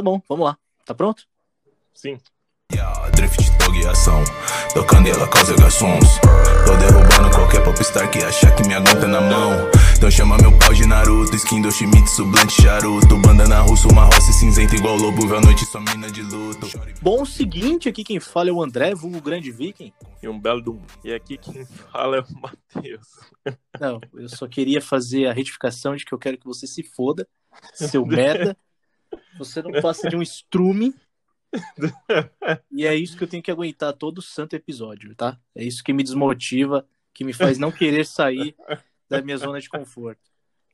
Tá bom, vamos lá. Tá pronto? Sim. Yeah, drift guiação, tocando ela causa garçons Tô derrubando qualquer popstar que achar que me aguenta na mão Então chama meu pau de Naruto, skin do blunt charuto Bandana russo, uma roça cinzenta igual lobo, viu a noite sua mina de luto Bom, seguinte, aqui quem fala é o André, vulgo grande viking. E um belo do... E aqui quem fala é o Matheus. Não, eu só queria fazer a retificação de que eu quero que você se foda, seu merda. Você não passa de um estrume. E é isso que eu tenho que aguentar todo o santo episódio, tá? É isso que me desmotiva, que me faz não querer sair da minha zona de conforto.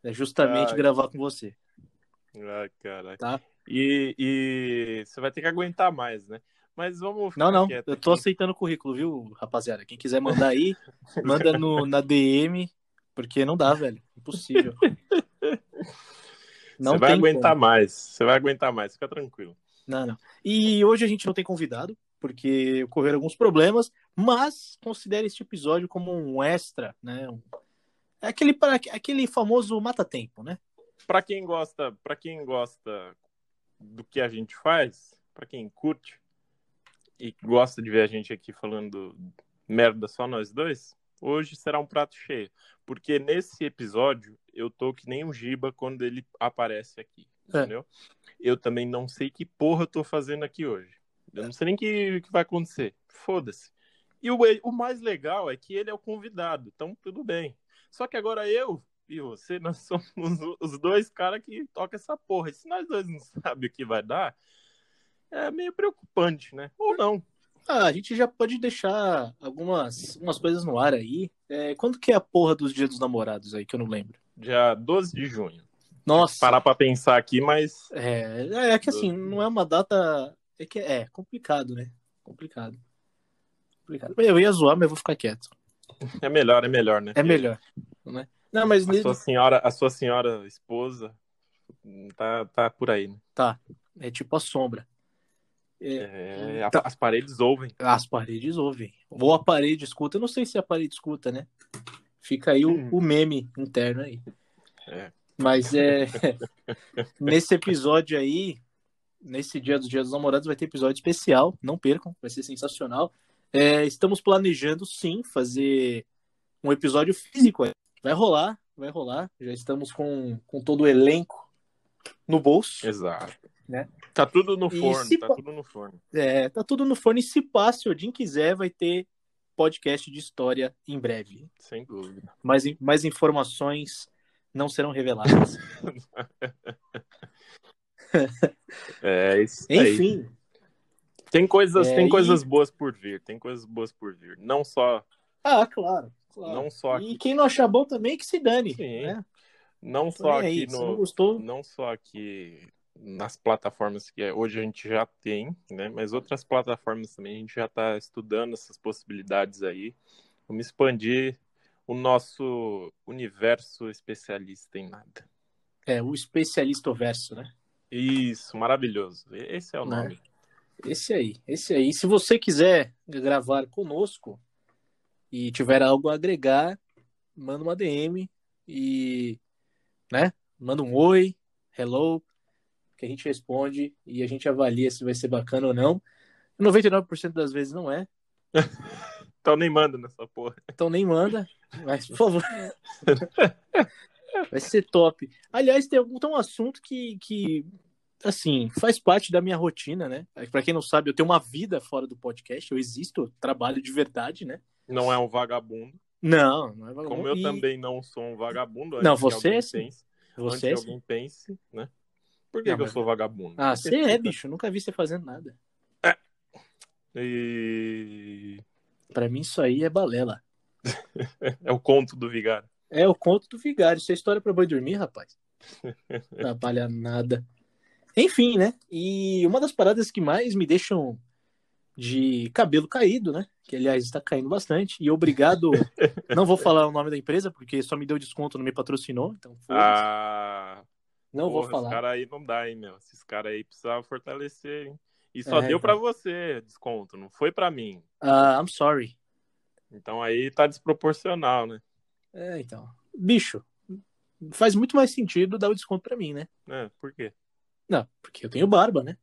É justamente Ai. gravar com você, Ai, caralho. tá? E, e você vai ter que aguentar mais, né? Mas vamos ficar Não, não, eu tô aqui. aceitando o currículo, viu, rapaziada? Quem quiser mandar aí, manda no, na DM, porque não dá, velho. Impossível. Não Você vai aguentar como. mais. Você vai aguentar mais, fica tranquilo. Não, não. E hoje a gente não tem convidado, porque ocorreram alguns problemas, mas considere este episódio como um extra, né? Um- É aquele, para- aquele famoso mata-tempo, né? Pra quem gosta, para quem gosta do que a gente faz, pra quem curte e gosta de ver a gente aqui falando merda só nós dois, hoje será um prato cheio, porque nesse episódio eu tô que nem o Giba quando ele aparece aqui, É. entendeu? Eu também não sei que porra eu tô fazendo aqui hoje. Eu não sei nem o que, que vai acontecer. Foda-se. E o, o mais legal é que ele é o convidado, então tudo bem. Só que agora eu e você, nós somos os- os dois caras que tocam essa porra. E se nós dois não sabemos o que vai dar, é meio preocupante, né? Ou não. Ah, a gente já pode deixar algumas, algumas coisas no ar aí. É, quando que é a porra dos dias dos namorados aí, que eu não lembro? Dia 12 de junho. Nossa, Parar pra pensar aqui, mas é, é que assim, não é uma data. É que é complicado, né? Complicado. complicado. Eu ia zoar, mas eu vou ficar quieto. é melhor, é melhor, né? É melhor. Né? Não, mas A sua senhora, a sua senhora esposa tá, tá por aí, né? tá. É tipo a sombra. É, a- Tá. As paredes ouvem. As paredes ouvem. Ou a parede escuta. Eu não sei se a parede escuta, né? Fica aí o, Hum. o meme interno aí. É. Mas é. nesse episódio aí, nesse dia dos Dias dos Namorados, vai ter episódio especial. Não percam, vai ser sensacional. É, estamos planejando, sim, fazer um episódio físico. Vai rolar, vai rolar. Já estamos com, com todo o elenco no bolso. Exato. Né? Tá tudo no forno, tá pa- tudo no forno. É, tá tudo no fone. E se pá, se Odin quiser, vai ter podcast de história em breve. Sem dúvida. Mais, mais informações não serão reveladas. É isso aí. Enfim, Tem coisas, É, tem e- coisas boas por vir, tem coisas boas por vir. Não só, ah, claro. claro. não só E aqui, quem não achar bom também que se dane. Sim. Né? não só aí, aqui não no, gostou, não só aqui nas plataformas que é- hoje a gente já tem, né? Mas outras plataformas também a gente já está estudando essas possibilidades aí. Vamos expandir o nosso universo especialista em nada. é o especialista verso, né? Isso, maravilhoso. Esse é o Né? nome. Esse aí, esse aí. Se você quiser gravar conosco e tiver algo a agregar, manda uma DM e, né? Manda um oi, hello, que a gente responde e a gente avalia se vai ser bacana ou não. 99% das vezes não é, Então nem manda nessa porra. então nem manda, mas por favor. Vai ser top. Aliás, tem, algum, tem um assunto que, que, assim, faz parte da minha rotina, né? Pra quem não sabe, eu tenho uma vida fora do podcast, eu existo, eu trabalho de verdade, né? Não é um vagabundo. Não, não é vagabundo. Como eu E também não sou um vagabundo. Não, antes que você alguém sim. pense, Você? antes que alguém pense, né? Por que, Não, que eu sou vagabundo? Ah, você é, bicho. eu Nunca vi você fazendo nada. E... Pra mim, isso aí é balela. É o conto do vigário. É o conto do vigário. Isso é história pra boi dormir, rapaz. Trabalha nada. Enfim, né? E uma das paradas que mais me deixam de cabelo caído, né? Que aliás está caindo bastante. E obrigado. não vou falar o nome da empresa, porque só me deu desconto, não me patrocinou. Então. Ah, não vou porra, falar. Esses caras aí não dá, hein, meu? Esses caras aí precisavam fortalecer, hein? E só É, deu então. pra você desconto, não foi pra mim. Ah, I'm sorry. Então aí tá desproporcional, né? É, então. Bicho, faz muito mais sentido dar o desconto pra mim, né? É, por quê? Não, porque eu tenho barba, né?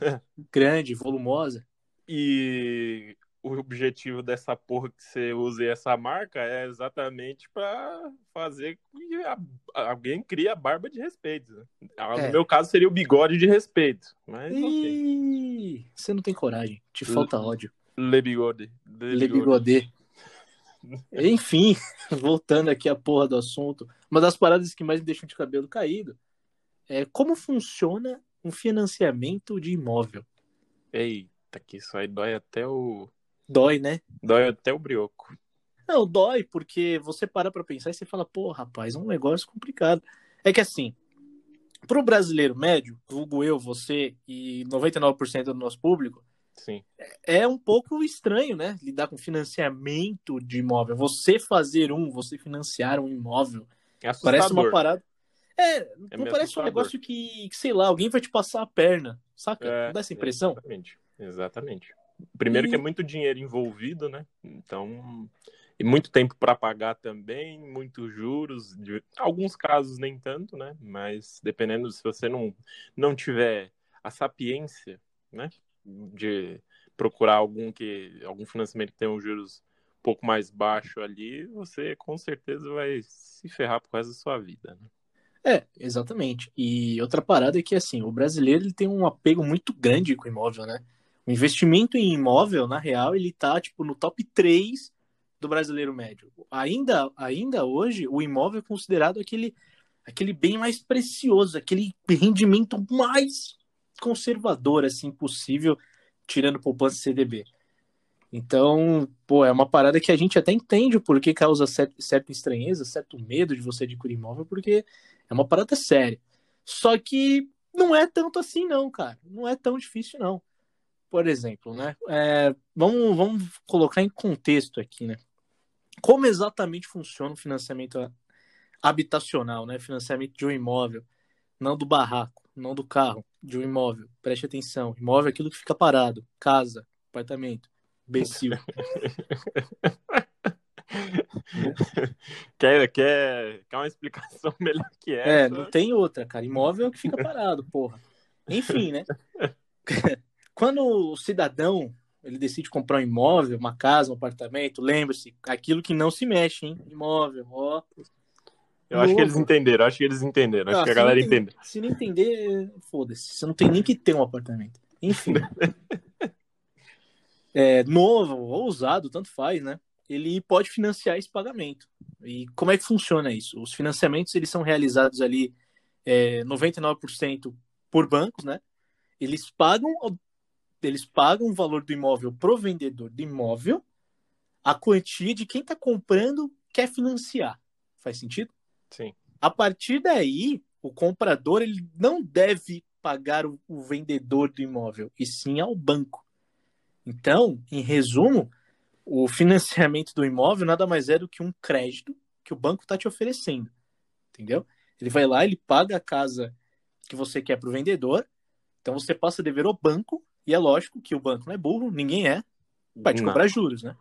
É. Grande, volumosa. E o objetivo dessa porra que você use essa marca é exatamente pra fazer que a- alguém crie a barba de respeito. né? Ah, No É. meu caso seria o bigode de respeito. Mas ok. Ih, você não tem coragem. Te falta ódio. Le bigode. Le Le bigodê. Enfim, voltando aqui à porra do assunto, uma das paradas que mais me deixam de cabelo caído é como funciona um financiamento de imóvel. Eita, que isso aí dói até o. Dói, né? Dói até o brioco. Não, dói porque você para pra pensar e você fala, pô, rapaz, é um negócio complicado. É que assim, pro brasileiro médio, vulgo eu, você e 99% do nosso público, Sim. é um pouco estranho, né? Lidar com financiamento de imóvel. Você fazer um, você financiar um imóvel. É. Parece uma parada. É, não meio parece um assustador. negócio que, que, sei lá, alguém vai te passar a perna, saca? É, não dá essa impressão? Exatamente. Exatamente. Primeiro E- que é muito dinheiro envolvido, né? Então. E muito tempo para pagar também, muitos juros. De... Alguns casos nem tanto, né? Mas dependendo se você não, não tiver a sapiência, né? De procurar algum que algum financiamento que tenha um juros um pouco mais baixo ali, você com certeza vai se ferrar por causa da sua vida. Né? É, exatamente. E outra parada é que, assim, o brasileiro ele tem um apego muito grande com o imóvel, né? O investimento em imóvel, na real, ele tá, tipo, no top 3 do brasileiro médio. Ainda, ainda hoje, o imóvel é considerado aquele, aquele bem mais precioso, aquele rendimento mais conservador, assim, possível, tirando poupança CDB. Então, pô, é uma parada que a gente até entende o porquê causa cer- certa estranheza, certo medo de você adquirir imóvel, porque é uma parada séria. Só que não é tanto assim, não, cara. Não é tão difícil, não. Por exemplo, né? é, vamos, vamos colocar em contexto aqui, né? Como exatamente funciona o financiamento habitacional, né? Financiamento de um imóvel, não do barraco, não do carro, de um imóvel. Preste atenção. Imóvel é aquilo que fica parado. Casa, apartamento. Imbecil. quer, quer, quer uma explicação melhor que essa? É, não tem outra, cara. Imóvel é o que fica parado, porra. Enfim, né? Quando o cidadão ele decide comprar um imóvel, uma casa, um apartamento, lembre-se, aquilo que não se mexe, hein? Imóvel, ó. Eu acho que eles Novo. entenderam, acho que eles entenderam, acho Ah, que a galera entendeu. Se não entender, foda-se. Você não tem nem que ter um apartamento. Enfim. É, novo ou usado, tanto faz, né? Ele pode financiar esse pagamento. E como é que funciona isso? Os financiamentos eles são realizados ali é, 99% por bancos, né? Eles pagam eles pagam o valor do imóvel pro vendedor do imóvel, a quantia de quem está comprando quer financiar. Faz sentido? Sim. A partir daí, o comprador ele não deve pagar o, o vendedor do imóvel, e sim ao banco. Então, em resumo, o financiamento do imóvel nada mais é do que um crédito que o banco está te oferecendo. Entendeu? Ele vai lá, ele paga a casa que você quer para o vendedor, então você passa a dever ao banco, e é lógico que o banco não é burro, ninguém é, vai te Não. cobrar juros, né?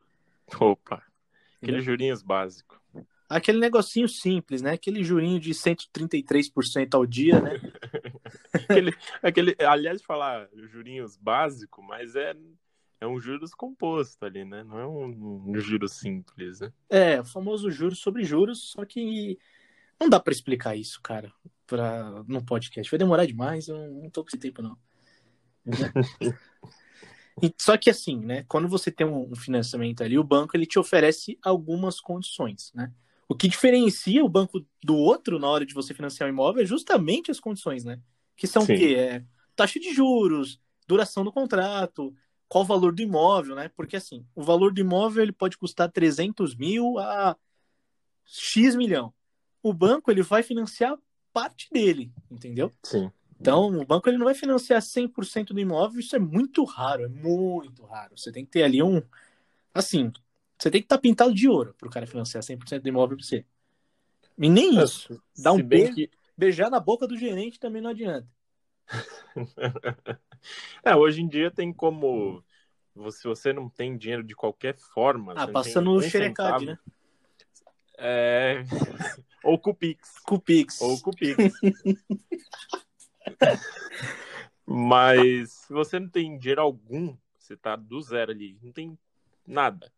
Opa, aqueles jurinhos básicos. Aquele negocinho simples, né? Aquele jurinho de 133% ao dia, né? Aquele, aquele, aliás, falar jurinhos básico, mas é, é um juros composto ali, né? Não é um, um juro simples, né? É, o famoso juros sobre juros, só que não dá pra explicar isso, cara, pra, no podcast. Vai demorar demais, eu não tô com esse tempo, não. E- Só que assim, né? Quando você tem um um financiamento ali, o banco ele te oferece algumas condições, né? O que diferencia o banco do outro na hora de você financiar o imóvel é justamente as condições, né? Que são Sim. o quê? É taxa de juros, duração do contrato, qual o valor do imóvel, né? Porque assim, o valor do imóvel ele pode custar 300 mil a X milhão. O banco ele vai financiar parte dele, entendeu? Sim. Então, o banco ele não vai financiar 100% do imóvel, isso é muito raro, é muito raro. Você tem que ter ali um. Assim, você tem que estar pintado de ouro para o cara financiar 100% do imóvel para você. E nem isso. Dá um beijo. que Beijar na boca do gerente também não adianta. É, hoje em dia tem como. Se você não tem dinheiro de qualquer forma. Ah, passa no xerecade, centavo, né? É. Ou com o Pix. Com o Pix. Ou com o Pix. Mas se você não tem dinheiro algum, você tá do zero ali, não tem nada.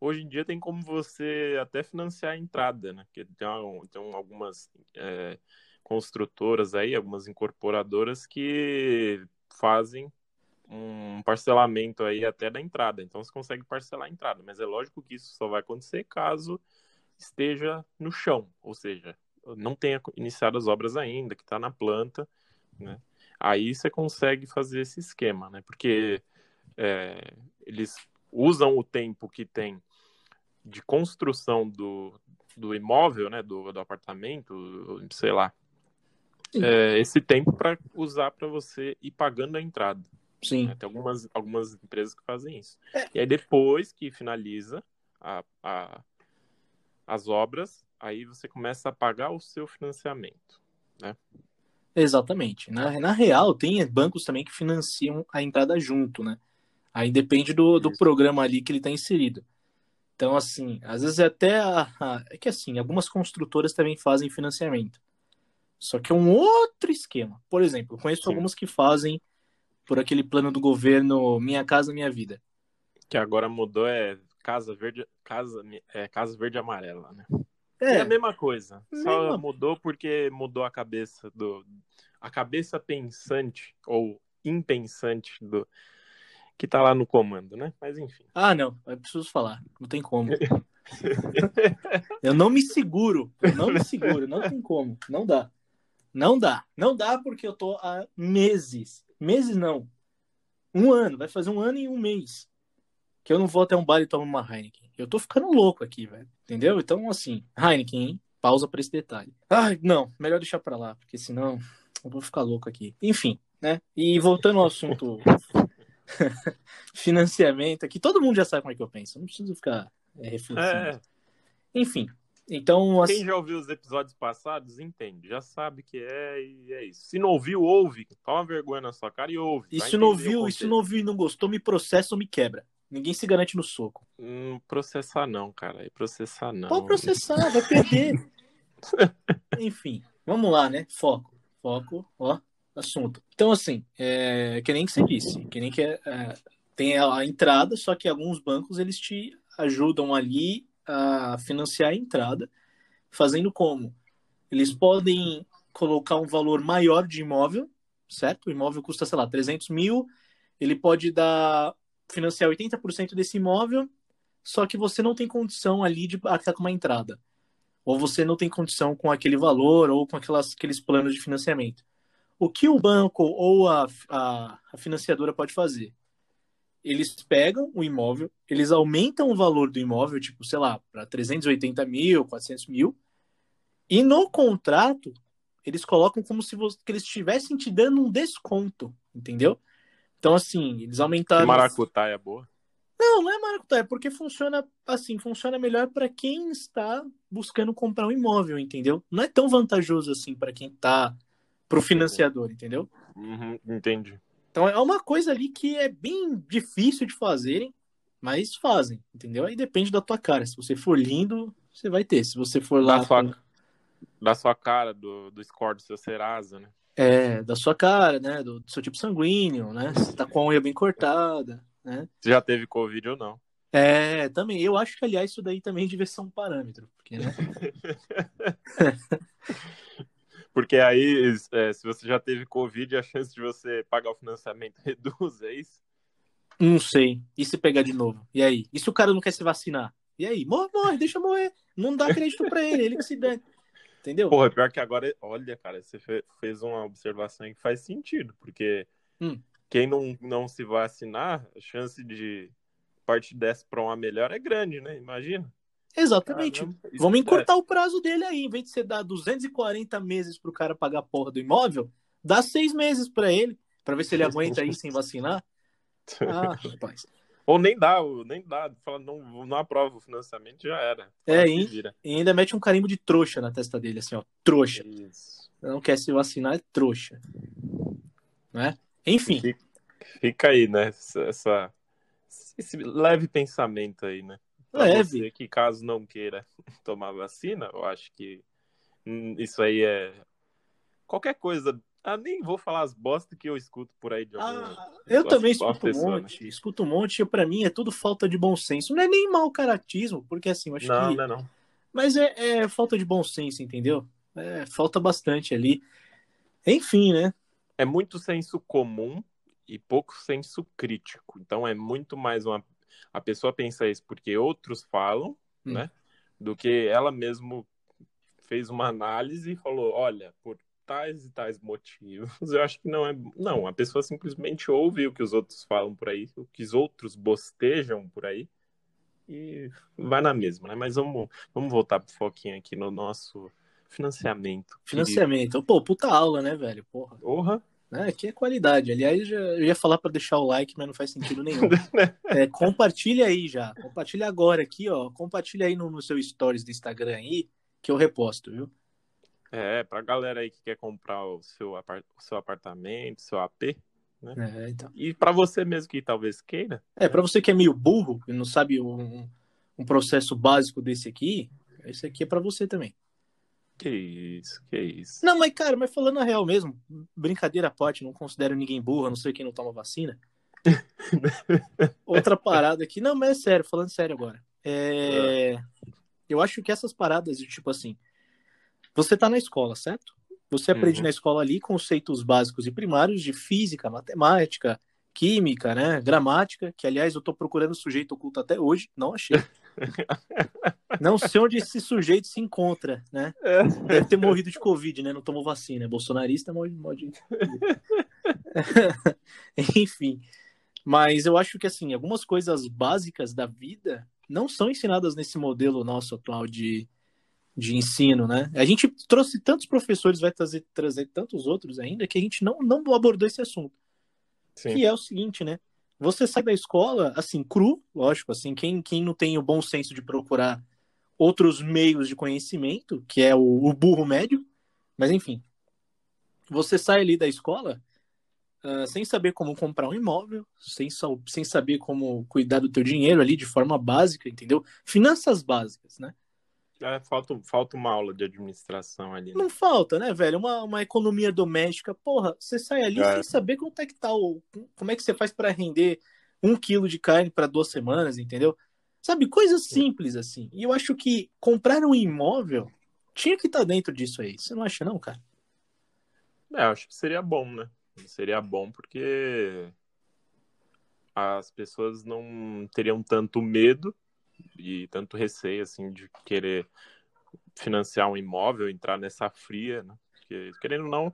Hoje em dia tem como você até financiar a entrada, né? Porque tem, tem algumas é, construtoras aí, algumas incorporadoras que fazem um parcelamento aí até da entrada. Então você consegue parcelar a entrada, mas é lógico que isso só vai acontecer caso esteja no chão, ou seja, não tenha iniciado as obras ainda, que está na planta, né? Aí você consegue fazer esse esquema, né? Porque é, eles usam o tempo que tem de construção do, do imóvel, né? Do, do apartamento, sei lá. É, esse tempo para usar para você ir pagando a entrada. Sim. Né? Tem algumas, algumas empresas que fazem isso. É. E aí depois que finaliza a, a, as obras, aí você começa a pagar o seu financiamento, né? Exatamente. Na, na real, tem bancos também que financiam a entrada junto, né? Aí depende do, do programa ali que ele está inserido. Então, assim, às vezes é até a, a, É que assim, algumas construtoras também fazem financiamento. Só que é um outro esquema. Por exemplo, conheço Sim. algumas que fazem por aquele plano do governo Minha Casa Minha Vida. Que agora mudou, é Casa Verde, Casa, é, Casa Verde Amarela, né? É, é a mesma coisa. Só mudou porque mudou a cabeça do. A cabeça pensante ou impensante do. Que tá lá no comando, né? Mas enfim. Ah, não. É preciso falar. Não tem como. eu não me seguro. Eu não me seguro. Não tem como. Não dá. Não dá. Não dá porque eu tô há meses. Meses não. Um ano. Vai fazer um ano e um mês. Que eu não vou até um bar e tomo uma Heineken. Eu tô ficando louco aqui, velho. Entendeu? Então, assim, Heineken, hein? Pausa para esse detalhe. Ai, não, melhor deixar para lá, porque senão eu vou ficar louco aqui. Enfim, né? E voltando ao assunto financiamento aqui, todo mundo já sabe como é que eu penso. Não preciso ficar é, refletindo. É. Enfim, então. Quem já ouviu os episódios passados entende, já sabe que é e é isso. Se não ouviu, ouve. Toma vergonha na sua cara e ouve. E se não ouviu, e se não ouviu e não gostou, me processa ou me quebra. Ninguém se garante no soco. Hum, processar não, cara. Processar não. Pode processar, vai perder. Enfim, vamos lá, né? Foco. Foco, ó, assunto. Então, assim, é, que nem que você disse, que nem que é, é, tem a entrada, só que alguns bancos eles te ajudam ali a financiar a entrada, fazendo como? Eles podem colocar um valor maior de imóvel, certo? O imóvel custa, sei lá, 300 mil, ele pode dar financiar 80% desse imóvel, só que você não tem condição ali de arcar com uma entrada. Ou você não tem condição com aquele valor ou com aquelas, aqueles planos de financiamento. O que o banco ou a, a, a financiadora pode fazer? Eles pegam o imóvel, eles aumentam o valor do imóvel, tipo, sei lá, para 380 mil, 400 mil, e no contrato eles colocam como se você, que eles estivessem te dando um desconto, entendeu? Então, assim, eles aumentaram. maracutaia é boa? Não, não é maracutaia, é porque funciona assim, funciona melhor para quem está buscando comprar um imóvel, entendeu? Não é tão vantajoso assim para quem está pro financiador, entendeu? Uhum, entendi. Então é uma coisa ali que é bem difícil de fazerem, mas fazem, entendeu? Aí depende da tua cara. Se você for lindo, você vai ter. Se você for lá. Da sua, com... da sua cara, do, do score do seu Serasa, né? É, da sua cara, né? Do, do seu tipo sanguíneo, né? Você tá com a unha bem cortada, né? Você já teve Covid ou não? É, também. Eu acho que, aliás, isso daí também devia ser um parâmetro, porque, né? porque aí, é, se você já teve Covid, a chance de você pagar o financiamento reduz, é isso? Não sei. E se pegar de novo? E aí? E se o cara não quer se vacinar? E aí? Morre, morre, deixa morrer. Não dá crédito pra ele, ele que se dane. Entendeu? Porra, pior que agora, olha, cara, você fez uma observação que faz sentido, porque hum. quem não, não se vacinar, a chance de partir dessa para uma melhor é grande, né? Imagina. Exatamente. Caramba, Vamos encurtar é. o prazo dele aí. Em vez de você dar 240 meses pro cara pagar a porra do imóvel, dá seis meses para ele, para ver se ele aguenta aí sem vacinar. Ah, rapaz. Ou nem dá, nem dá. Fala, não, não aprova o financiamento, já era. é, e, e, ainda mete um carimbo de trouxa na testa dele, assim, ó. Trouxa. Isso. Não quer se vacinar, é trouxa. Né? Enfim. Fica, fica aí, né? Essa, esse leve pensamento aí, né? Pra leve. Você que caso não queira tomar vacina, eu acho que hum, isso aí é. Qualquer coisa Ah, nem vou falar as bostas que eu escuto por aí de algum, ah, Eu também escuto um monte. Escuto um monte. Pra mim é tudo falta de bom senso. Não é nem mau caratismo, porque assim, eu acho não, que. Não, não, Mas é, é falta de bom senso, entendeu? É, falta bastante ali. Enfim, né? É muito senso comum e pouco senso crítico. Então é muito mais uma. A pessoa pensa isso porque outros falam, hum. né? Do que ela mesmo fez uma análise e falou: olha, por tais e tais motivos, eu acho que não é. Não, a pessoa simplesmente ouve o que os outros falam por aí, o que os outros bostejam por aí e vai na mesma, né? Mas vamos, vamos voltar pro foquinho aqui no nosso financiamento. Financiamento. Querido. Pô, puta aula, né, velho? Porra. Porra. É, aqui é qualidade. Aliás, eu ia falar para deixar o like, mas não faz sentido nenhum. é, compartilha aí já. Compartilha agora aqui, ó. Compartilha aí no, no seu stories do Instagram aí, que eu reposto, viu? É, pra galera aí que quer comprar o seu, apart... o seu apartamento, seu AP, né? É, então. E para você mesmo que talvez queira. É, para você que é meio burro e não sabe um, um processo básico desse aqui, esse aqui é para você também. Que isso, que isso. Não, mas cara, mas falando a real mesmo, brincadeira à parte, não considero ninguém burro, não sei quem não toma vacina. Outra parada aqui, não, mas é sério, falando sério agora. É... Eu acho que essas paradas, tipo assim, você tá na escola, certo? Você aprende uhum. na escola ali conceitos básicos e primários de física, matemática, química, né? Gramática, que aliás eu tô procurando sujeito oculto até hoje, não achei. não sei onde esse sujeito se encontra, né? É. Deve ter morrido de Covid, né? Não tomou vacina. É bolsonarista, morre Enfim. Mas eu acho que, assim, algumas coisas básicas da vida não são ensinadas nesse modelo nosso atual de, de ensino, né? A gente trouxe tantos professores, vai trazer, trazer tantos outros ainda, que a gente não, não abordou esse assunto. Sim. Que é o seguinte, né? Você sai da escola, assim, cru, lógico, assim, quem, quem não tem o bom senso de procurar outros meios de conhecimento, que é o, o burro médio, mas enfim, você sai ali da escola uh, sem saber como comprar um imóvel, sem, sem saber como cuidar do teu dinheiro ali de forma básica, entendeu? Finanças básicas, né? É, falta, falta uma aula de administração ali. Né? Não falta, né, velho? Uma, uma economia doméstica. Porra, você sai ali é. sem saber quanto é que tá o. Como é que você faz para render um quilo de carne para duas semanas, entendeu? Sabe, coisas simples assim. E eu acho que comprar um imóvel tinha que estar tá dentro disso aí. Você não acha, não, cara? É, acho que seria bom, né? Seria bom porque as pessoas não teriam tanto medo e tanto receio assim de querer financiar um imóvel, entrar nessa fria, né? Porque, querendo ou não,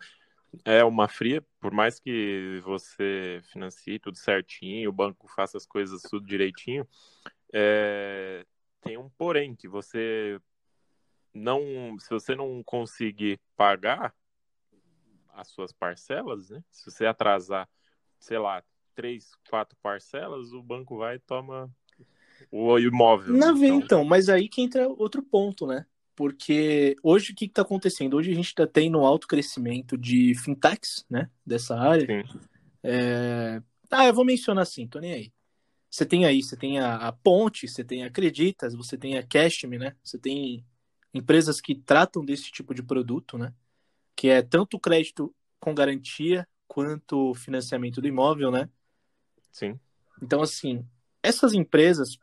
é uma fria, por mais que você financie tudo certinho, o banco faça as coisas tudo direitinho, é... tem um porém que você não, se você não conseguir pagar as suas parcelas, né? Se você atrasar, sei lá, três, quatro parcelas, o banco vai e toma o imóvel. Na então. então, mas aí que entra outro ponto, né? Porque hoje o que está acontecendo? Hoje a gente está tendo alto crescimento de fintechs, né? Dessa área. Sim. É... Ah, eu vou mencionar assim, tô nem aí. Você tem aí, você tem a, a Ponte, você tem a Acreditas, você tem a Cashme, né? Você tem empresas que tratam desse tipo de produto, né? Que é tanto crédito com garantia quanto financiamento do imóvel, né? Sim. Então, assim, essas empresas,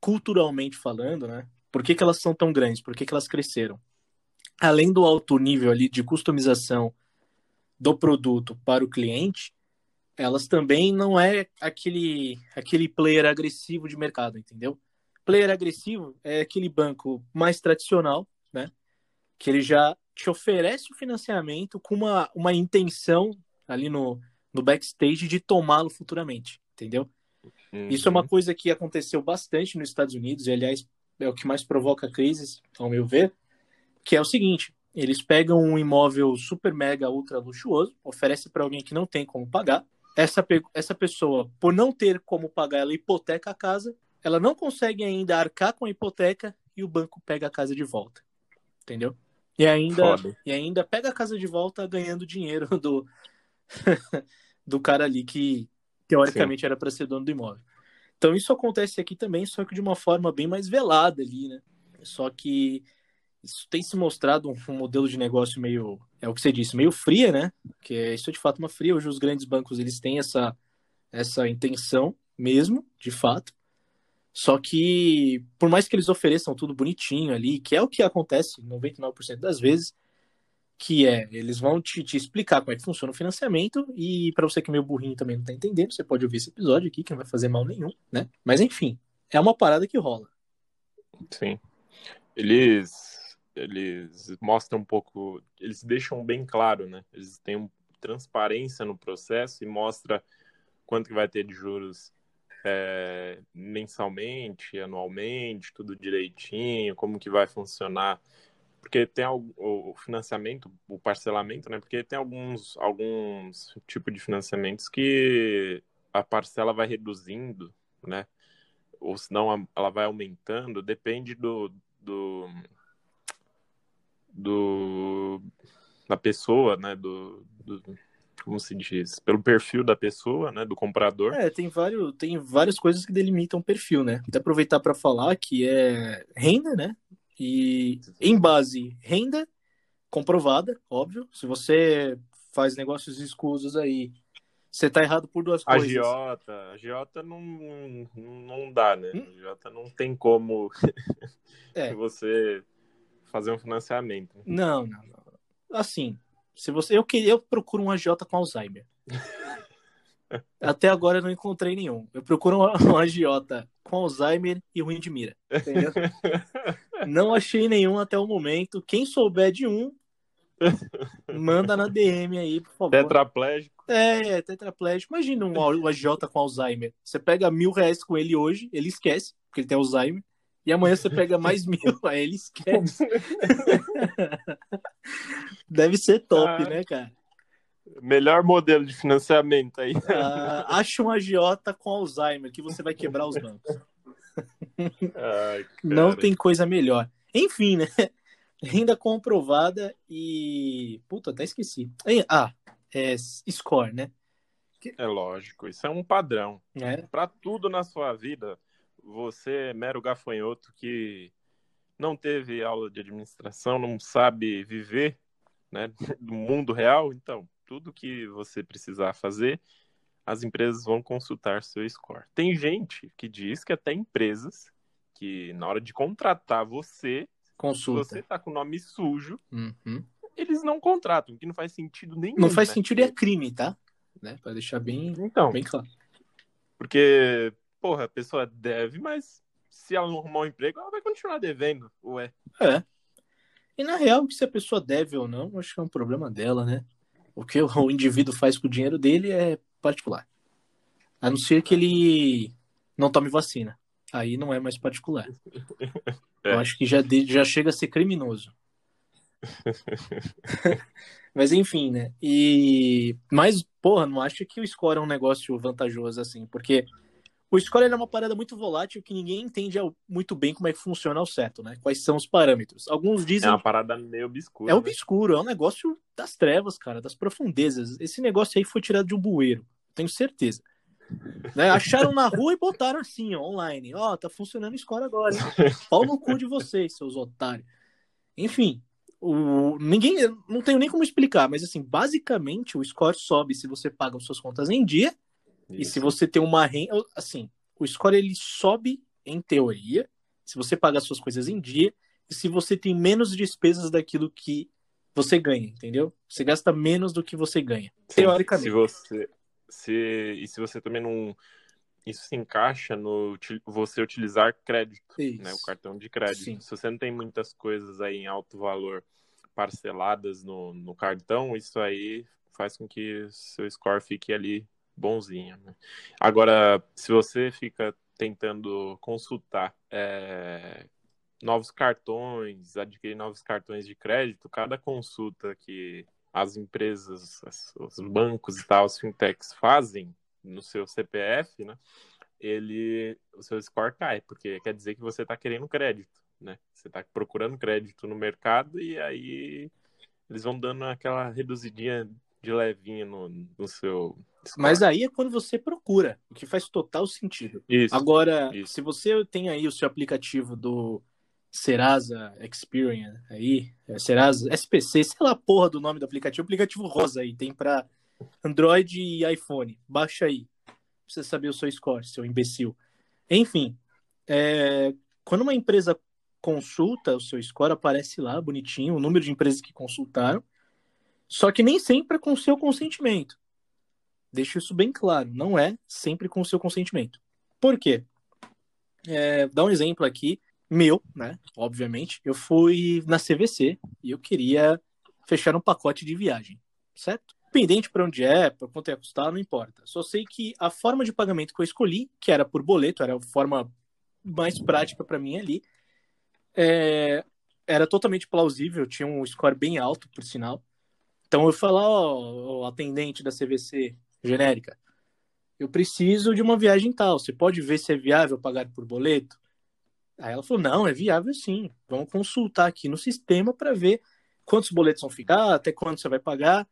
culturalmente falando, né? Por que, que elas são tão grandes? Por que, que elas cresceram? Além do alto nível ali de customização do produto para o cliente, elas também não é aquele aquele player agressivo de mercado, entendeu? Player agressivo é aquele banco mais tradicional, né? Que ele já te oferece o financiamento com uma, uma intenção ali no, no backstage de tomá-lo futuramente, entendeu? Uhum. Isso é uma coisa que aconteceu bastante nos Estados Unidos, e aliás é o que mais provoca crises, ao meu ver, que é o seguinte: eles pegam um imóvel super mega ultra luxuoso, oferece para alguém que não tem como pagar. Essa, essa pessoa, por não ter como pagar, ela hipoteca a casa, ela não consegue ainda arcar com a hipoteca e o banco pega a casa de volta. Entendeu? E ainda, e ainda pega a casa de volta ganhando dinheiro do, do cara ali que, teoricamente Sim. era para ser dono do imóvel. Então isso acontece aqui também, só que de uma forma bem mais velada ali, né? Só que isso tem se mostrado um, um modelo de negócio meio é o que você disse, meio fria, né? Que é isso é de fato uma fria. Hoje os grandes bancos eles têm essa, essa intenção mesmo, de fato. Só que, por mais que eles ofereçam tudo bonitinho ali, que é o que acontece 99% das vezes, que é, eles vão te, te, explicar como é que funciona o financiamento, e para você que é meio burrinho também não tá entendendo, você pode ouvir esse episódio aqui, que não vai fazer mal nenhum, né? Mas enfim, é uma parada que rola. Sim. Eles eles mostram um pouco, eles deixam bem claro, né? Eles têm transparência no processo e mostra quanto que vai ter de juros é, mensalmente, anualmente, tudo direitinho, como que vai funcionar. Porque tem o, financiamento, o parcelamento, né? Porque tem alguns, alguns tipos de financiamentos que a parcela vai reduzindo, né? Ou senão ela vai aumentando, depende do, do, do da pessoa, né? Do, do como se diz, pelo perfil da pessoa, né, do comprador. É, tem vários, tem várias coisas que delimitam o perfil, né? Até aproveitar para falar que é renda, né? E em base renda comprovada, óbvio. Se você faz negócios escusos aí, você tá errado por duas a coisas. Giota, a Giota não, não dá, né? Hum? A Giota não tem como é. você fazer um financiamento. Não, não, não. Assim, se você, eu eu procuro um agiota com Alzheimer. Até agora eu não encontrei nenhum. Eu procuro um, um agiota com Alzheimer e ruim de mira. Entendeu? não achei nenhum até o momento. Quem souber de um, manda na DM aí, por favor. Tetraplégico. É, tetraplégico. Imagina um, um agiota com Alzheimer. Você pega mil reais com ele hoje, ele esquece, porque ele tem Alzheimer. E amanhã você pega mais mil, aí ele esquece. Deve ser top, ah, né, cara? Melhor modelo de financiamento aí. Ah, acha um agiota com Alzheimer que você vai quebrar os bancos. Ai, Não tem coisa melhor. Enfim, né? Renda comprovada e. Puta, até esqueci. Ah, é score, né? É lógico, isso é um padrão. É. Para tudo na sua vida, você é mero gafanhoto que não teve aula de administração, não sabe viver né, do mundo real, então tudo que você precisar fazer, as empresas vão consultar seu score. Tem gente que diz que até empresas que na hora de contratar você, Consulta. você tá com o nome sujo, uhum. eles não contratam, que não faz sentido nenhum. Não faz né? sentido e é crime, tá? Né? Para deixar bem, então, bem claro. Porque porra, a pessoa deve, mas se ela não arrumar um emprego, ela vai continuar devendo, ué. É. E na real, se a pessoa deve ou não, acho que é um problema dela, né? O que o indivíduo faz com o dinheiro dele é particular. A não ser que ele não tome vacina. Aí não é mais particular. É. Eu acho que já, de, já chega a ser criminoso. Mas enfim, né? E. Mas, porra, não acho que o score é um negócio vantajoso assim, porque o score é uma parada muito volátil que ninguém entende muito bem como é que funciona ao certo, né? Quais são os parâmetros. Alguns dizem. É uma parada meio obscura. É né? obscuro, é um negócio das trevas, cara, das profundezas. Esse negócio aí foi tirado de um bueiro, tenho certeza. né? Acharam na rua e botaram assim, ó, online. Ó, oh, tá funcionando o score agora, hein? Pau no cu de vocês, seus otários. Enfim, o... ninguém. Não tenho nem como explicar, mas assim, basicamente o score sobe se você paga as suas contas em dia isso. E se você tem uma renda, assim, o score ele sobe em teoria, se você paga as suas coisas em dia e se você tem menos despesas daquilo que você ganha, entendeu? Você gasta menos do que você ganha, Sim, teoricamente. Se você se e se você também não isso se encaixa no você utilizar crédito, isso. né, o cartão de crédito. Sim. Se você não tem muitas coisas aí em alto valor parceladas no, no cartão, isso aí faz com que seu score fique ali bonzinho. Né? Agora, se você fica tentando consultar é, novos cartões, adquirir novos cartões de crédito, cada consulta que as empresas, os bancos e tal, as fintechs fazem no seu CPF, né? Ele, o seu score cai, porque quer dizer que você está querendo crédito, né? Você está procurando crédito no mercado e aí eles vão dando aquela reduzidinha de levinha no, no seu. Mas aí é quando você procura, o que faz total sentido. Isso, Agora, isso. se você tem aí o seu aplicativo do Serasa Experian aí, é, Serasa SPC, sei lá a porra do nome do aplicativo, aplicativo rosa aí, tem para Android e iPhone. Baixa aí. Pra você saber o seu score, seu imbecil. Enfim, é, quando uma empresa consulta o seu score, aparece lá bonitinho o número de empresas que consultaram, só que nem sempre é com o seu consentimento. Deixo isso bem claro, não é sempre com o seu consentimento. Por quê? É, dá um exemplo aqui, meu, né? Obviamente, eu fui na CVC e eu queria fechar um pacote de viagem, certo? Independente para onde é, para quanto ia custar, não importa. Só sei que a forma de pagamento que eu escolhi, que era por boleto, era a forma mais prática para mim ali, é, era totalmente plausível, tinha um score bem alto, por sinal. Então eu falo, ó, oh, atendente da CVC genérica, eu preciso de uma viagem tal, você pode ver se é viável pagar por boleto? Aí ela falou, não, é viável sim, vamos consultar aqui no sistema para ver quantos boletos vão ficar, até quanto você vai pagar,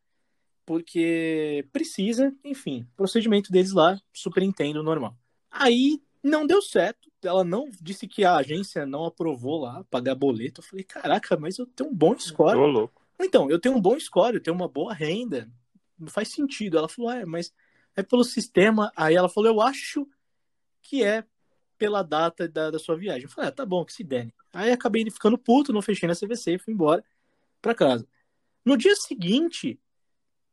porque precisa, enfim, procedimento deles lá, super entendo, normal. Aí não deu certo, ela não disse que a agência não aprovou lá pagar boleto. Eu falei, caraca, mas eu tenho um bom score. Tô louco. Então, eu tenho um bom score, eu tenho uma boa renda. Não faz sentido. Ela falou, é, mas é pelo sistema. Aí ela falou, eu acho que é pela data da, da sua viagem. Eu falei, ah, tá bom, que se dane. Aí acabei ficando puto, não fechei na CVC e fui embora pra casa. No dia seguinte,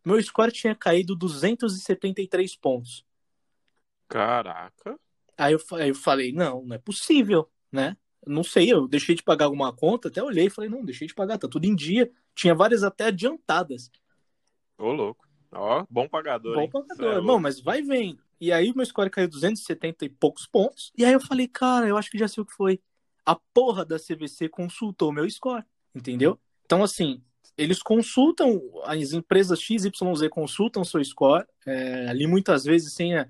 meu score tinha caído 273 pontos. Caraca. Aí eu, aí eu falei, não, não é possível, né? Não sei, eu deixei de pagar alguma conta, até olhei e falei, não, deixei de pagar, tá tudo em dia. Tinha várias até adiantadas. Ô, louco. Ó, bom pagador. Bom hein? pagador. Não, mas vai vendo. E aí o meu score caiu 270 e poucos pontos. E aí eu falei, cara, eu acho que já sei o que foi. A porra da CVC consultou meu score, entendeu? Então, assim, eles consultam, as empresas XYZ consultam seu score, é, ali muitas vezes sem a,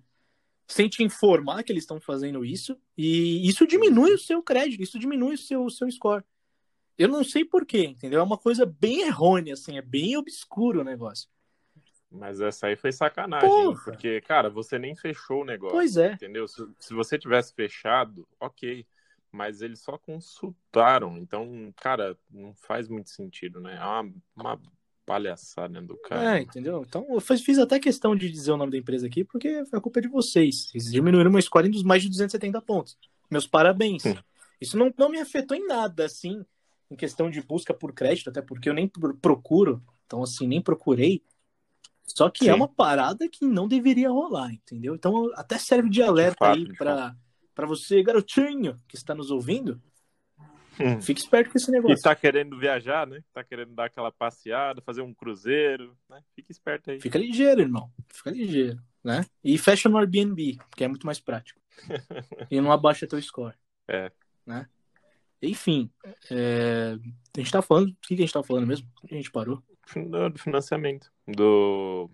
sem te informar que eles estão fazendo isso, e isso diminui o seu crédito, isso diminui o seu, o seu score. Eu não sei porquê, entendeu? É uma coisa bem errônea, assim, é bem obscuro o negócio. Mas essa aí foi sacanagem, Porra. porque, cara, você nem fechou o negócio. Pois é. Entendeu? Se, se você tivesse fechado, ok. Mas eles só consultaram. Então, cara, não faz muito sentido, né? É uma, uma palhaçada do cara. É, entendeu? Então, eu fiz até questão de dizer o nome da empresa aqui, porque a culpa é de vocês. Vocês diminuíram meu score dos mais de 270 pontos. Meus parabéns. Hum. Isso não, não me afetou em nada, assim, em questão de busca por crédito, até porque eu nem procuro. Então, assim, nem procurei. Só que é Sim. é uma parada que não deveria rolar, entendeu? Então, até serve de alerta de fato, aí para você, garotinho, que está nos ouvindo, Hum. Fique esperto com esse negócio. E tá querendo viajar, né? Tá querendo dar aquela passeada, fazer um cruzeiro, né? Fique esperto aí. Fica ligeiro, irmão. Fica ligeiro, né? E fecha no Airbnb, que é muito mais prático. e não abaixa teu score. É. Né? Enfim, é... a gente tá falando. O que a gente tá falando mesmo? A gente parou. Do financiamento. Do.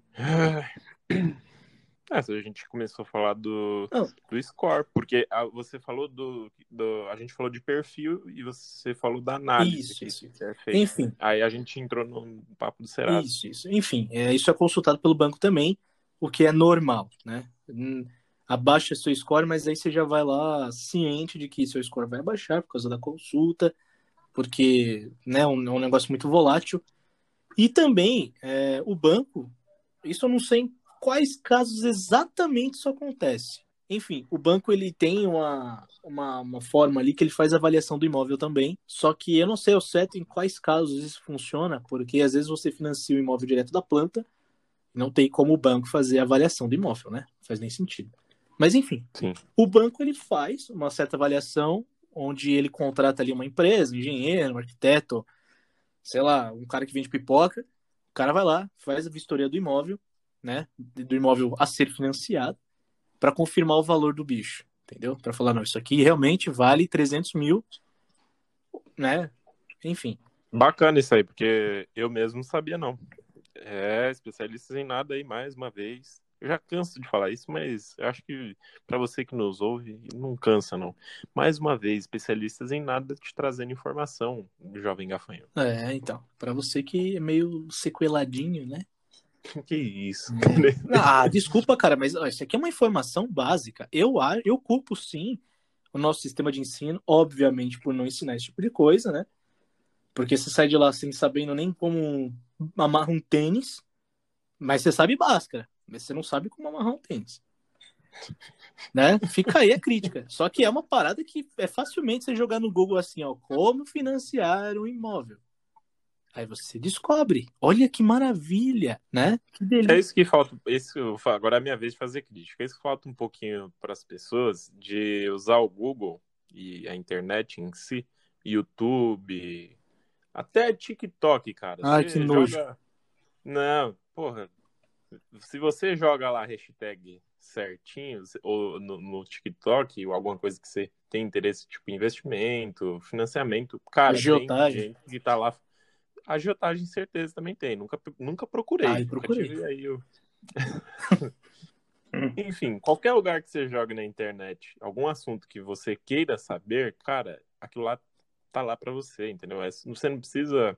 É, a gente começou a falar do, do score, porque a, você falou do, do, A gente falou de perfil e você falou da análise. Isso, isso. É Enfim. Aí a gente entrou no papo do Serasa. Isso, isso. Enfim, é, isso é consultado pelo banco também, o que é normal, né? Hum, abaixa seu score, mas aí você já vai lá ciente de que seu score vai abaixar por causa da consulta, porque né, é um, é um negócio muito volátil. E também é, o banco, isso eu não sei quais casos exatamente isso acontece. Enfim, o banco ele tem uma, uma, uma, forma ali que ele faz avaliação do imóvel também. Só que eu não sei ao certo em quais casos isso funciona, porque às vezes você financia o imóvel direto da planta, não tem como o banco fazer a avaliação do imóvel, né? Não faz nem sentido. Mas enfim, Sim. o banco ele faz uma certa avaliação, onde ele contrata ali uma empresa, um engenheiro, um arquiteto, sei lá, um cara que vende pipoca. O cara vai lá, faz a vistoria do imóvel né, do imóvel a ser financiado para confirmar o valor do bicho, entendeu? Para falar, não, isso aqui realmente vale 300 mil, né? Enfim. Bacana isso aí, porque eu mesmo não sabia, não. É, especialistas em nada aí, mais uma vez. Eu já canso de falar isso, mas eu acho que para você que nos ouve, não cansa, não. Mais uma vez, especialistas em nada te trazendo informação, jovem gafanho. É, então. Para você que é meio sequeladinho, né? Que isso. É. Ah, desculpa, cara, mas ó, isso aqui é uma informação básica. Eu, eu culpo sim o nosso sistema de ensino, obviamente por não ensinar esse tipo de coisa, né? Porque você sai de lá sem sabendo nem como amarrar um tênis, mas você sabe báscara, mas você não sabe como amarrar um tênis. Né? Fica aí a crítica. Só que é uma parada que é facilmente você jogar no Google assim, ó, como financiar um imóvel. Aí você descobre. Olha que maravilha, né? Que delícia. É isso que falta. Isso, agora é a minha vez de fazer crítica. É isso que falta um pouquinho para as pessoas de usar o Google e a internet em si, YouTube, até TikTok, cara. Ai, que nojo. Joga... Não, porra. Se você joga lá hashtag certinho, ou no, no, TikTok, ou alguma coisa que você tem interesse, tipo investimento, financiamento, cara, agiotagem. gente que tá lá. Agiotagem, certeza, também tem. Nunca, nunca procurei. Ai, procurei. Aí eu... Enfim, qualquer lugar que você jogue na internet, algum assunto que você queira saber, cara, aquilo lá tá lá para você, entendeu? É, você não precisa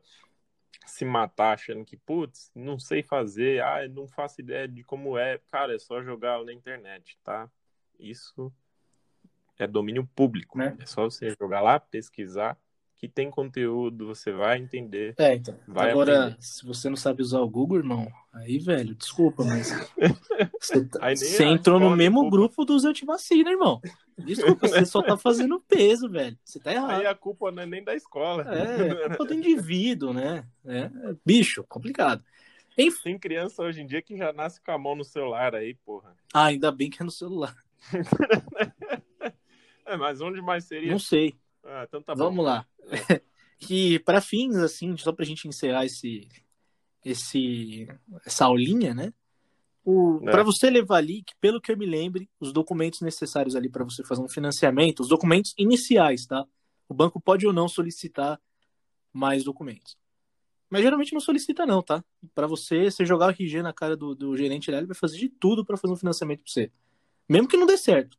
se matar achando que, putz, não sei fazer, ah, não faço ideia de como é. Cara, é só jogar na internet, tá? Isso é domínio público. Né? É só você jogar lá, pesquisar que tem conteúdo, você vai entender. É, então. Agora, aprender. se você não sabe usar o Google, irmão, aí, velho, desculpa, mas. Você, tá... você entrou no mesmo grupo dos antivacina, irmão. Desculpa, você só tá fazendo peso, velho. Você tá errado. Aí a culpa não é nem da escola. É, é culpa do indivíduo, né? É, bicho, complicado. Enfim. Tem criança hoje em dia que já nasce com a mão no celular aí, porra. Ah, ainda bem que é no celular. é, mas onde mais seria? Não sei. Ah, então tá Vamos bom. lá. É. que para fins assim, só pra gente encerrar esse esse essa aulinha, né? É. Para você levar ali, que pelo que eu me lembre, os documentos necessários ali para você fazer um financiamento, os documentos iniciais, tá? O banco pode ou não solicitar mais documentos. Mas geralmente não solicita não, tá? Para você, você jogar o RG na cara do, do gerente ele vai fazer de tudo para fazer um financiamento para você. Mesmo que não dê certo.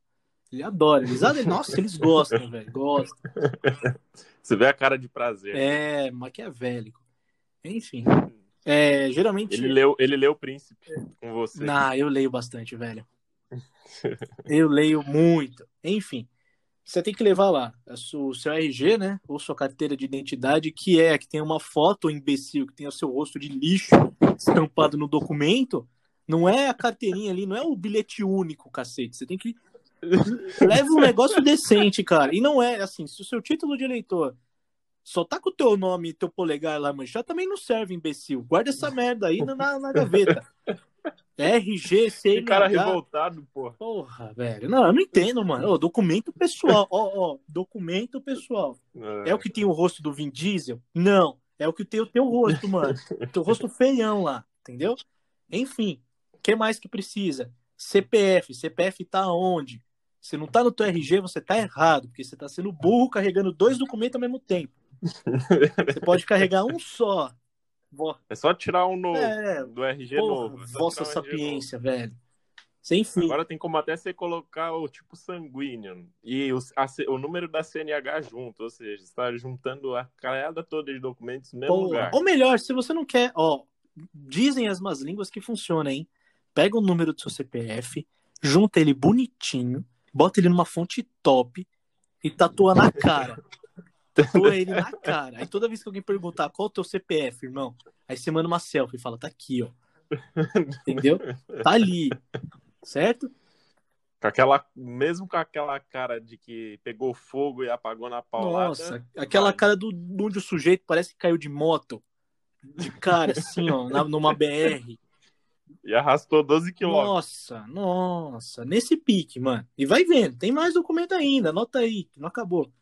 Ele adora. Eles, nossa, eles gostam, velho. Gostam. Você vê a cara de prazer. É, maquiavélico. Enfim. É, geralmente. Ele leu, ele leu o Príncipe com você. Não, eu leio bastante, velho. eu leio muito. Enfim. Você tem que levar lá o seu RG, né? Ou sua carteira de identidade, que é que tem uma foto imbecil, que tem o seu rosto de lixo estampado no documento. Não é a carteirinha ali, não é o bilhete único, cacete. Você tem que Leva um negócio decente, cara. E não é assim, se o seu título de eleitor só tá com o teu nome e teu polegar lá manchado, também não serve, imbecil. Guarda essa merda aí na, na gaveta. RG, CNH. Que cara revoltado, porra. Porra, velho. Não, eu não entendo, mano. Ô, documento pessoal. Ó, ó, documento pessoal. É. é. o que tem o rosto do Vin Diesel? Não. É o que tem o teu rosto, mano. teu rosto feião lá, entendeu? Enfim, o que mais que precisa? CPF. CPF tá onde? Se não tá no teu RG, você tá errado, porque você tá sendo burro carregando dois documentos ao mesmo tempo. Você pode carregar um só. É só tirar um novo é, do RG porra, novo. É vossa sapiência, novo. velho. Sem fim. Agora tem como até você colocar o tipo sanguíneo e o, a, o número da CNH junto, ou seja, você está juntando a carada toda de documentos no mesmo lugar. Ou melhor, se você não quer, ó, dizem as más línguas que funciona, hein? Pega o número do seu CPF, junta ele bonitinho, bota ele numa fonte top e tatua na cara. Tatua ele na cara. Aí toda vez que alguém perguntar qual é o teu CPF, irmão, aí você manda uma selfie e fala, tá aqui, ó. Entendeu? Tá ali. Certo? Com aquela, mesmo com aquela cara de que pegou fogo e apagou na paulada. Nossa, aquela vai. cara do onde o sujeito parece que caiu de moto. De cara, assim, ó, numa BR. E arrastou 12 quilômetros. Nossa, nossa. Nesse pique, mano. E vai vendo. Tem mais documento ainda. Anota aí, que não acabou.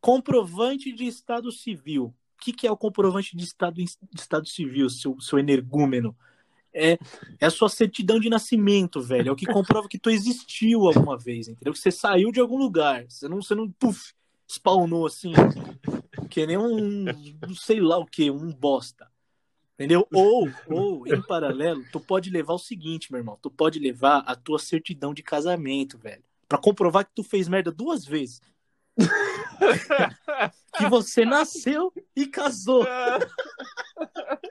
Comprovante de estado civil. O que, que é o comprovante de estado, de estado civil, seu, seu energúmeno? É, é a sua certidão de nascimento, velho. É o que comprova que tu existiu alguma vez, entendeu? Que você saiu de algum lugar. Você não, você não puf, spawnou assim. Que nem um, sei lá o que, um bosta. Entendeu? Ou, ou, em paralelo, tu pode levar o seguinte, meu irmão. Tu pode levar a tua certidão de casamento, velho. Pra comprovar que tu fez merda duas vezes. que você nasceu e casou.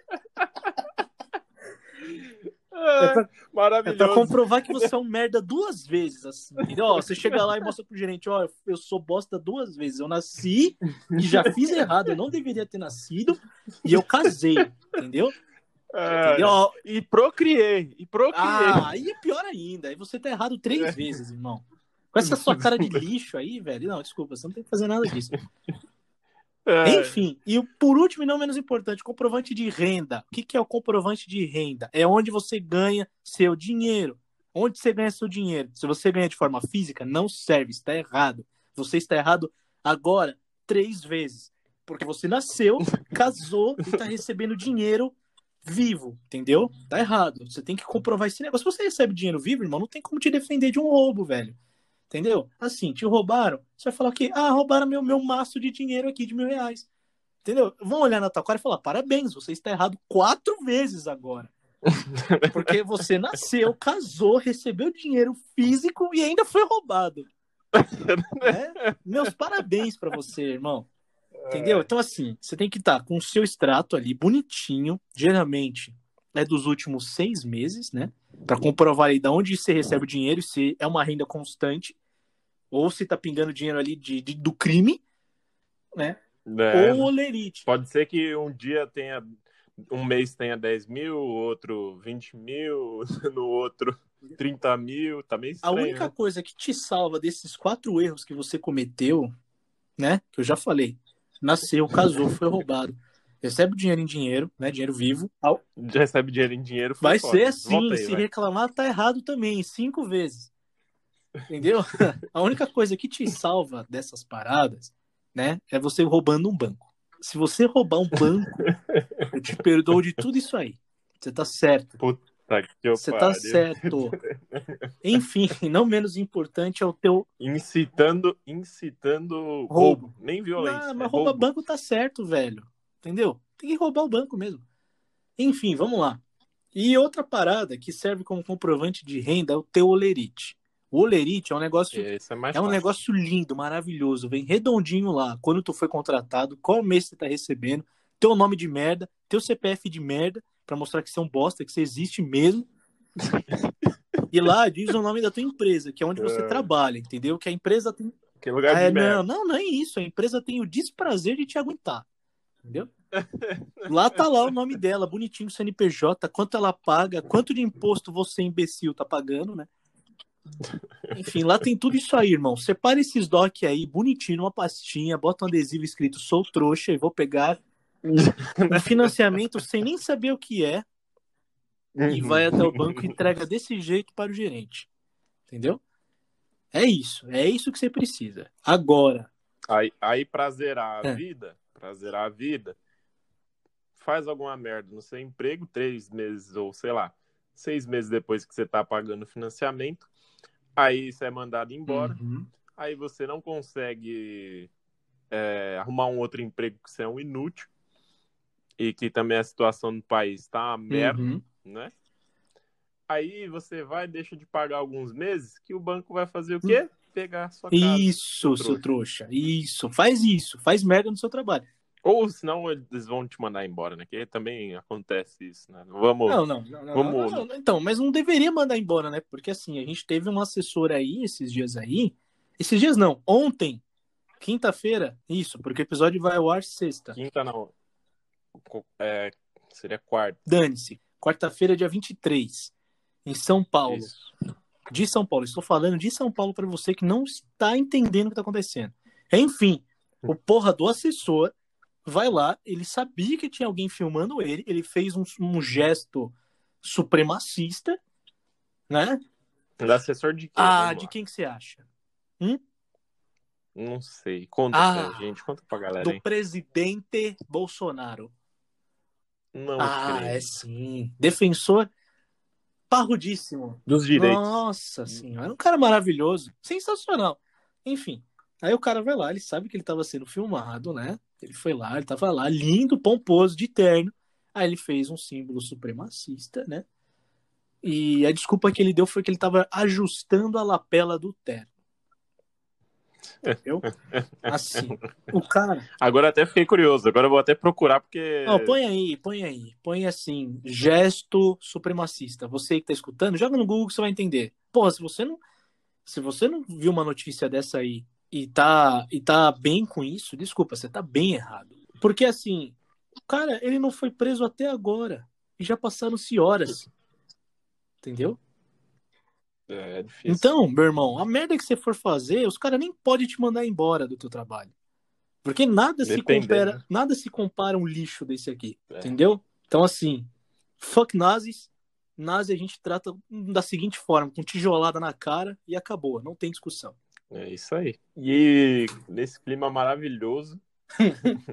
É pra, é Maravilhoso. pra comprovar que você é um merda duas vezes, assim. Ó, você chega lá e mostra pro gerente, ó, eu sou bosta duas vezes. Eu nasci e já fiz errado, eu não deveria ter nascido, e eu casei, entendeu? É, Entendeu? E procriei, e procriei. Ah, aí é pior ainda. Aí você tá errado três É. vezes, irmão. Com essa sua cara de lixo aí, velho. Não, desculpa, você não tem que fazer nada disso. É, Enfim, e por último e não menos importante, comprovante de renda. O que, que é o comprovante de renda? É onde você ganha seu dinheiro. Onde você ganha seu dinheiro? Se você ganha de forma física, não serve, está errado. Você está errado agora três vezes. Porque você nasceu, casou e está recebendo dinheiro vivo, entendeu? Tá errado. Você tem que comprovar esse negócio. Se você recebe dinheiro vivo, irmão, não tem como te defender de um roubo, velho. Entendeu? Assim, te roubaram, você vai falar que, ah, roubaram meu, meu maço de dinheiro aqui de mil reais. Entendeu? Vão olhar na tua cara e falar, parabéns, você está errado quatro vezes agora. Porque você nasceu, casou, recebeu dinheiro físico e ainda foi roubado. Né? Meus parabéns pra você, irmão. Entendeu? Então, assim, você tem que estar com o seu extrato ali bonitinho. Geralmente é dos últimos seis meses, né? Pra comprovar aí de onde você recebe o dinheiro, se é uma renda constante, ou se tá pingando dinheiro ali de, de- do crime, né? É, Ou olerite. Pode ser que um dia tenha. Um mês tenha 10 mil, outro 20 mil, no outro 30 mil. Tá meio A estranho. única né? coisa que te salva desses quatro erros que você cometeu, né? Que eu já falei. Nasceu, casou, foi roubado. Recebe o dinheiro em dinheiro, né? Dinheiro vivo. Ao- recebe dinheiro em dinheiro. Vai ser assim. Volta aí, se vai. reclamar, tá errado também, cinco vezes. Entendeu? A única coisa que te salva dessas paradas, né? É você roubando um banco. Se você roubar um banco, eu te perdoo de tudo isso aí. Você tá certo. Tá que eu Você tá pariu. certo. Enfim, não menos importante é o teu Incitando, incitando roubo. Roubo. Nem violência. Não, é mas roubar roubo. banco tá certo, velho. Entendeu? Tem que roubar o banco mesmo. Enfim, vamos lá. E outra parada que serve como comprovante de renda é o teu olerite. O olerite é um negócio é mais é um negócio lindo, maravilhoso. Vem redondinho lá. Quando tu foi contratado, qual mês você tá recebendo, teu nome de merda, teu CPF de merda, pra mostrar que você é um bosta, que você existe mesmo. e lá diz o nome da tua empresa, que é onde você É. trabalha, entendeu? Que a empresa tem Que lugar de é, merda. não, não, não é isso. A empresa tem o desprazer de te aguentar. Entendeu? Lá tá lá o nome dela, bonitinho, CNPJ, quanto ela paga, quanto de imposto você, imbecil, tá pagando, né? Enfim, lá tem tudo isso aí, irmão. Separa esses doc aí, bonitinho, numa pastinha, bota um adesivo escrito sou trouxa e vou pegar um financiamento sem nem saber o que é e vai até o banco e entrega desse jeito para o gerente. Entendeu? É isso, é isso que você precisa. Agora, Aí, aí pra zerar a É. vida, pra zerar a vida, faz alguma merda no seu emprego, três meses ou sei lá, seis meses depois que você tá pagando o financiamento, aí você é mandado embora, Uhum. aí você não consegue é, arrumar um outro emprego que você é um inútil e que também a situação do país tá uma merda, Uhum. né? Aí você vai, deixa de pagar alguns meses, que o banco vai fazer o quê? Pegar a sua casa. Isso, seu trouxa. Isso. Faz isso. Faz merda no seu trabalho. Ou senão eles vão te mandar embora, né? Que também acontece isso, né? Vamos. Não, não, não, não, Vamos- não, não. Então, mas não deveria mandar embora, né? Porque assim, a gente teve um assessor aí esses dias aí. Esses dias não, ontem, quinta-feira, isso, porque o episódio vai ao ar sexta. Quinta não. É, seria quarta. Dane-se. Quarta-feira, dia 23, em São Paulo. Isso. De São Paulo. Estou falando de São Paulo para você que não está entendendo o que está acontecendo. Enfim, o porra do assessor vai lá, ele sabia que tinha alguém filmando ele, ele fez um, um gesto supremacista, né? Da assessor de quem? Ah, de quem que você acha? Não sei. Conta Ah, pra gente, conta pra galera Do aí. presidente Bolsonaro. Não ah, creio. é sim. Defensor parrudíssimo. Dos direitos. Nossa senhora, um cara maravilhoso, sensacional. Enfim, aí o cara vai lá, ele sabe que ele estava sendo filmado, né? Ele foi lá, ele tava lá, lindo, pomposo, de terno. Aí ele fez um símbolo supremacista, né? E a desculpa que ele deu foi que ele estava ajustando a lapela do terno. Entendeu? Assim, o cara. Agora até fiquei curioso, agora eu vou até procurar, porque. Não, põe aí, põe aí. Põe assim, gesto supremacista. Você que tá escutando, joga no Google que você vai entender. Porra, se você não. Se você não viu uma notícia dessa aí e tá, e tá bem com isso, desculpa, você tá bem errado. Porque assim, o cara, ele não foi preso até agora. E já passaram-se horas. Entendeu? É, é difícil. Então, meu irmão, a merda que você for fazer, os caras nem podem te mandar embora do teu trabalho. Porque nada se compara, nada se compara um lixo desse aqui, É. entendeu? Então assim, fuck nazis, nazi a gente trata da seguinte forma, com tijolada na cara e acabou, não tem discussão. É isso aí. E nesse clima maravilhoso,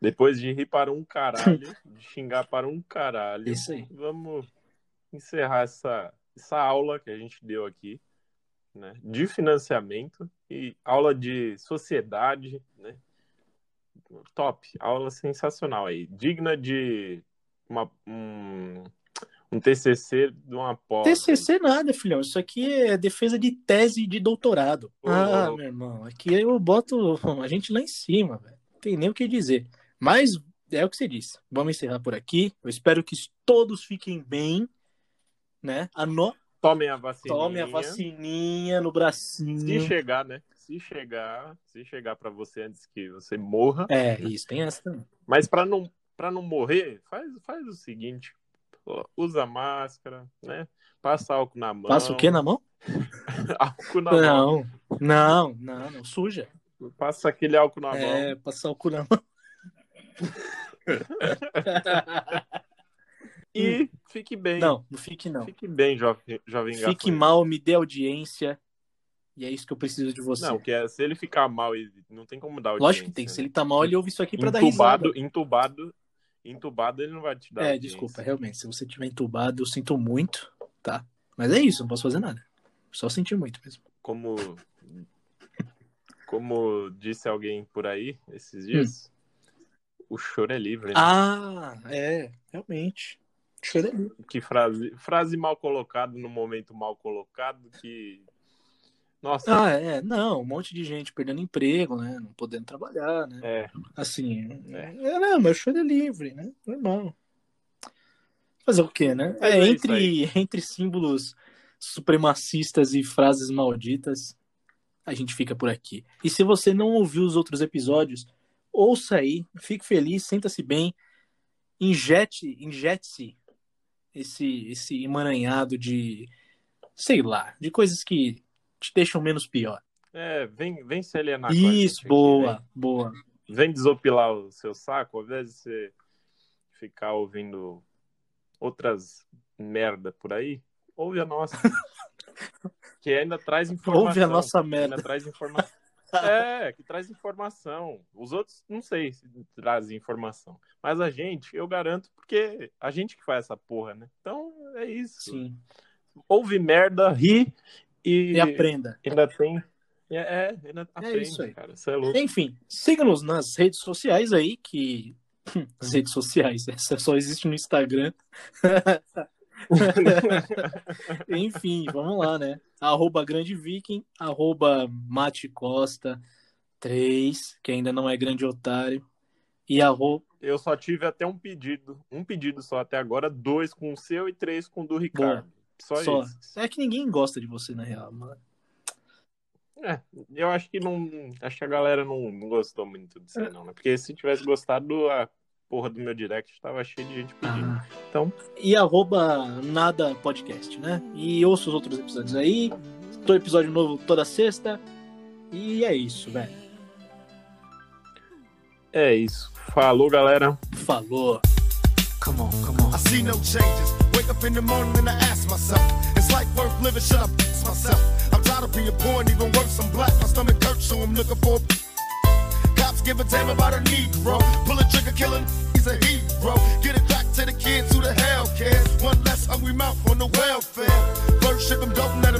depois de rir para um caralho, de xingar para um caralho, Isso aí. vamos encerrar essa, essa aula que a gente deu aqui, né, de financiamento e aula de sociedade, né? Top, aula sensacional aí, digna de uma, um, um TCC de uma pós. TCC nada, filhão, isso aqui é defesa de tese de doutorado. Ô, ah, meu irmão, aqui eu boto a gente lá em cima, velho. Não tem nem o que dizer. Mas é o que você disse. Vamos encerrar por aqui. Eu espero que todos fiquem bem, né? Ano... Tomem a vacina. Tome a vacininha no bracinho. Se chegar, né? Se chegar, se chegar para você antes que você morra, É, isso, tem essa também. mas para não para não morrer, faz faz o seguinte, usa máscara, né? Passa álcool na mão. Passa o que na mão? Álcool na mão. Não, não, não, não, suja. Passa aquele álcool na É, mão. passar o cu na mão. E fique bem. Não, não fique não. Fique bem, jovem, jovem Fique gafanhoto. mal, me dê audiência. E é isso que eu preciso de você. Não, que é, se ele ficar mal, ele não tem como dar audiência. Lógico que tem. Se né? ele tá mal, ele ouve isso aqui pra dar risada. entubado, entubado, entubado, ele não vai te dar É, audiência. desculpa, realmente. Se você tiver entubado, eu sinto muito, tá? Mas é isso, não posso fazer nada. Só sentir muito mesmo. como como disse alguém por aí esses dias, o choro é livre. né? Hum. Ah, é, realmente. É. Que frase, frase mal colocada no momento mal colocado que nossa, Ah, é, não, um monte de gente perdendo emprego, né? Não podendo trabalhar, né? é, Assim, é, não, mas choro é livre, né? Normal. Fazer o quê, né? É, é isso entre, entre símbolos supremacistas e frases malditas, a gente fica por aqui. E se você não ouviu os outros episódios, ouça aí, fique feliz, senta-se bem, injete, injete-se esse, esse emaranhado de, sei lá, de coisas que te deixam menos pior. é, vem, vem se alienar gente Isso, boa, boa. Vem, vem desopilar o seu saco, ao invés de você ficar ouvindo outras merda por aí, ouve a nossa. que ainda traz informação. Ouve a nossa Ainda merda. traz informação. É, que traz informação. Os outros, não sei se trazem informação. Mas a gente, eu garanto, porque a gente que faz essa porra, né? Então, é isso. Sim. Ouve merda, ri e, E aprenda. ainda tem. É, é ainda aprende, isso aí. cara. Isso é louco. Enfim, siga-nos nas redes sociais aí, que. As redes sociais, essa só existe no Instagram. Enfim, vamos lá, né? Arroba Grande Viking, arroba Mate Costa 3, que ainda não é grande otário. E arroba. Eu só tive até um pedido. Um pedido só até agora, dois com o seu e três com o do Ricardo. Só, Só. isso. É que ninguém gosta de você, na real, mano. É, eu acho que não. Acho que a galera não, não gostou muito disso não, né? Porque se tivesse gostado, a porra do meu direct tava cheio de gente pedindo. Ah. Então, E arroba nada podcast, né? E ouça os outros episódios aí. Todo episódio novo toda sexta. E é isso, velho. é isso. Falou, galera. Falou. Come on, come on. I see no changes. Wake up in the morning and I ask myself, it's life worth living? Should I myself? I'm tired of being poor and even worse, I'm black. My stomach hurts, so I'm looking for. Give a damn about a Negro. Pull a trigger, killing, he's a hero. Get it back to the kids who the hell cares. One less hungry mouth on the welfare. First ship them dope, now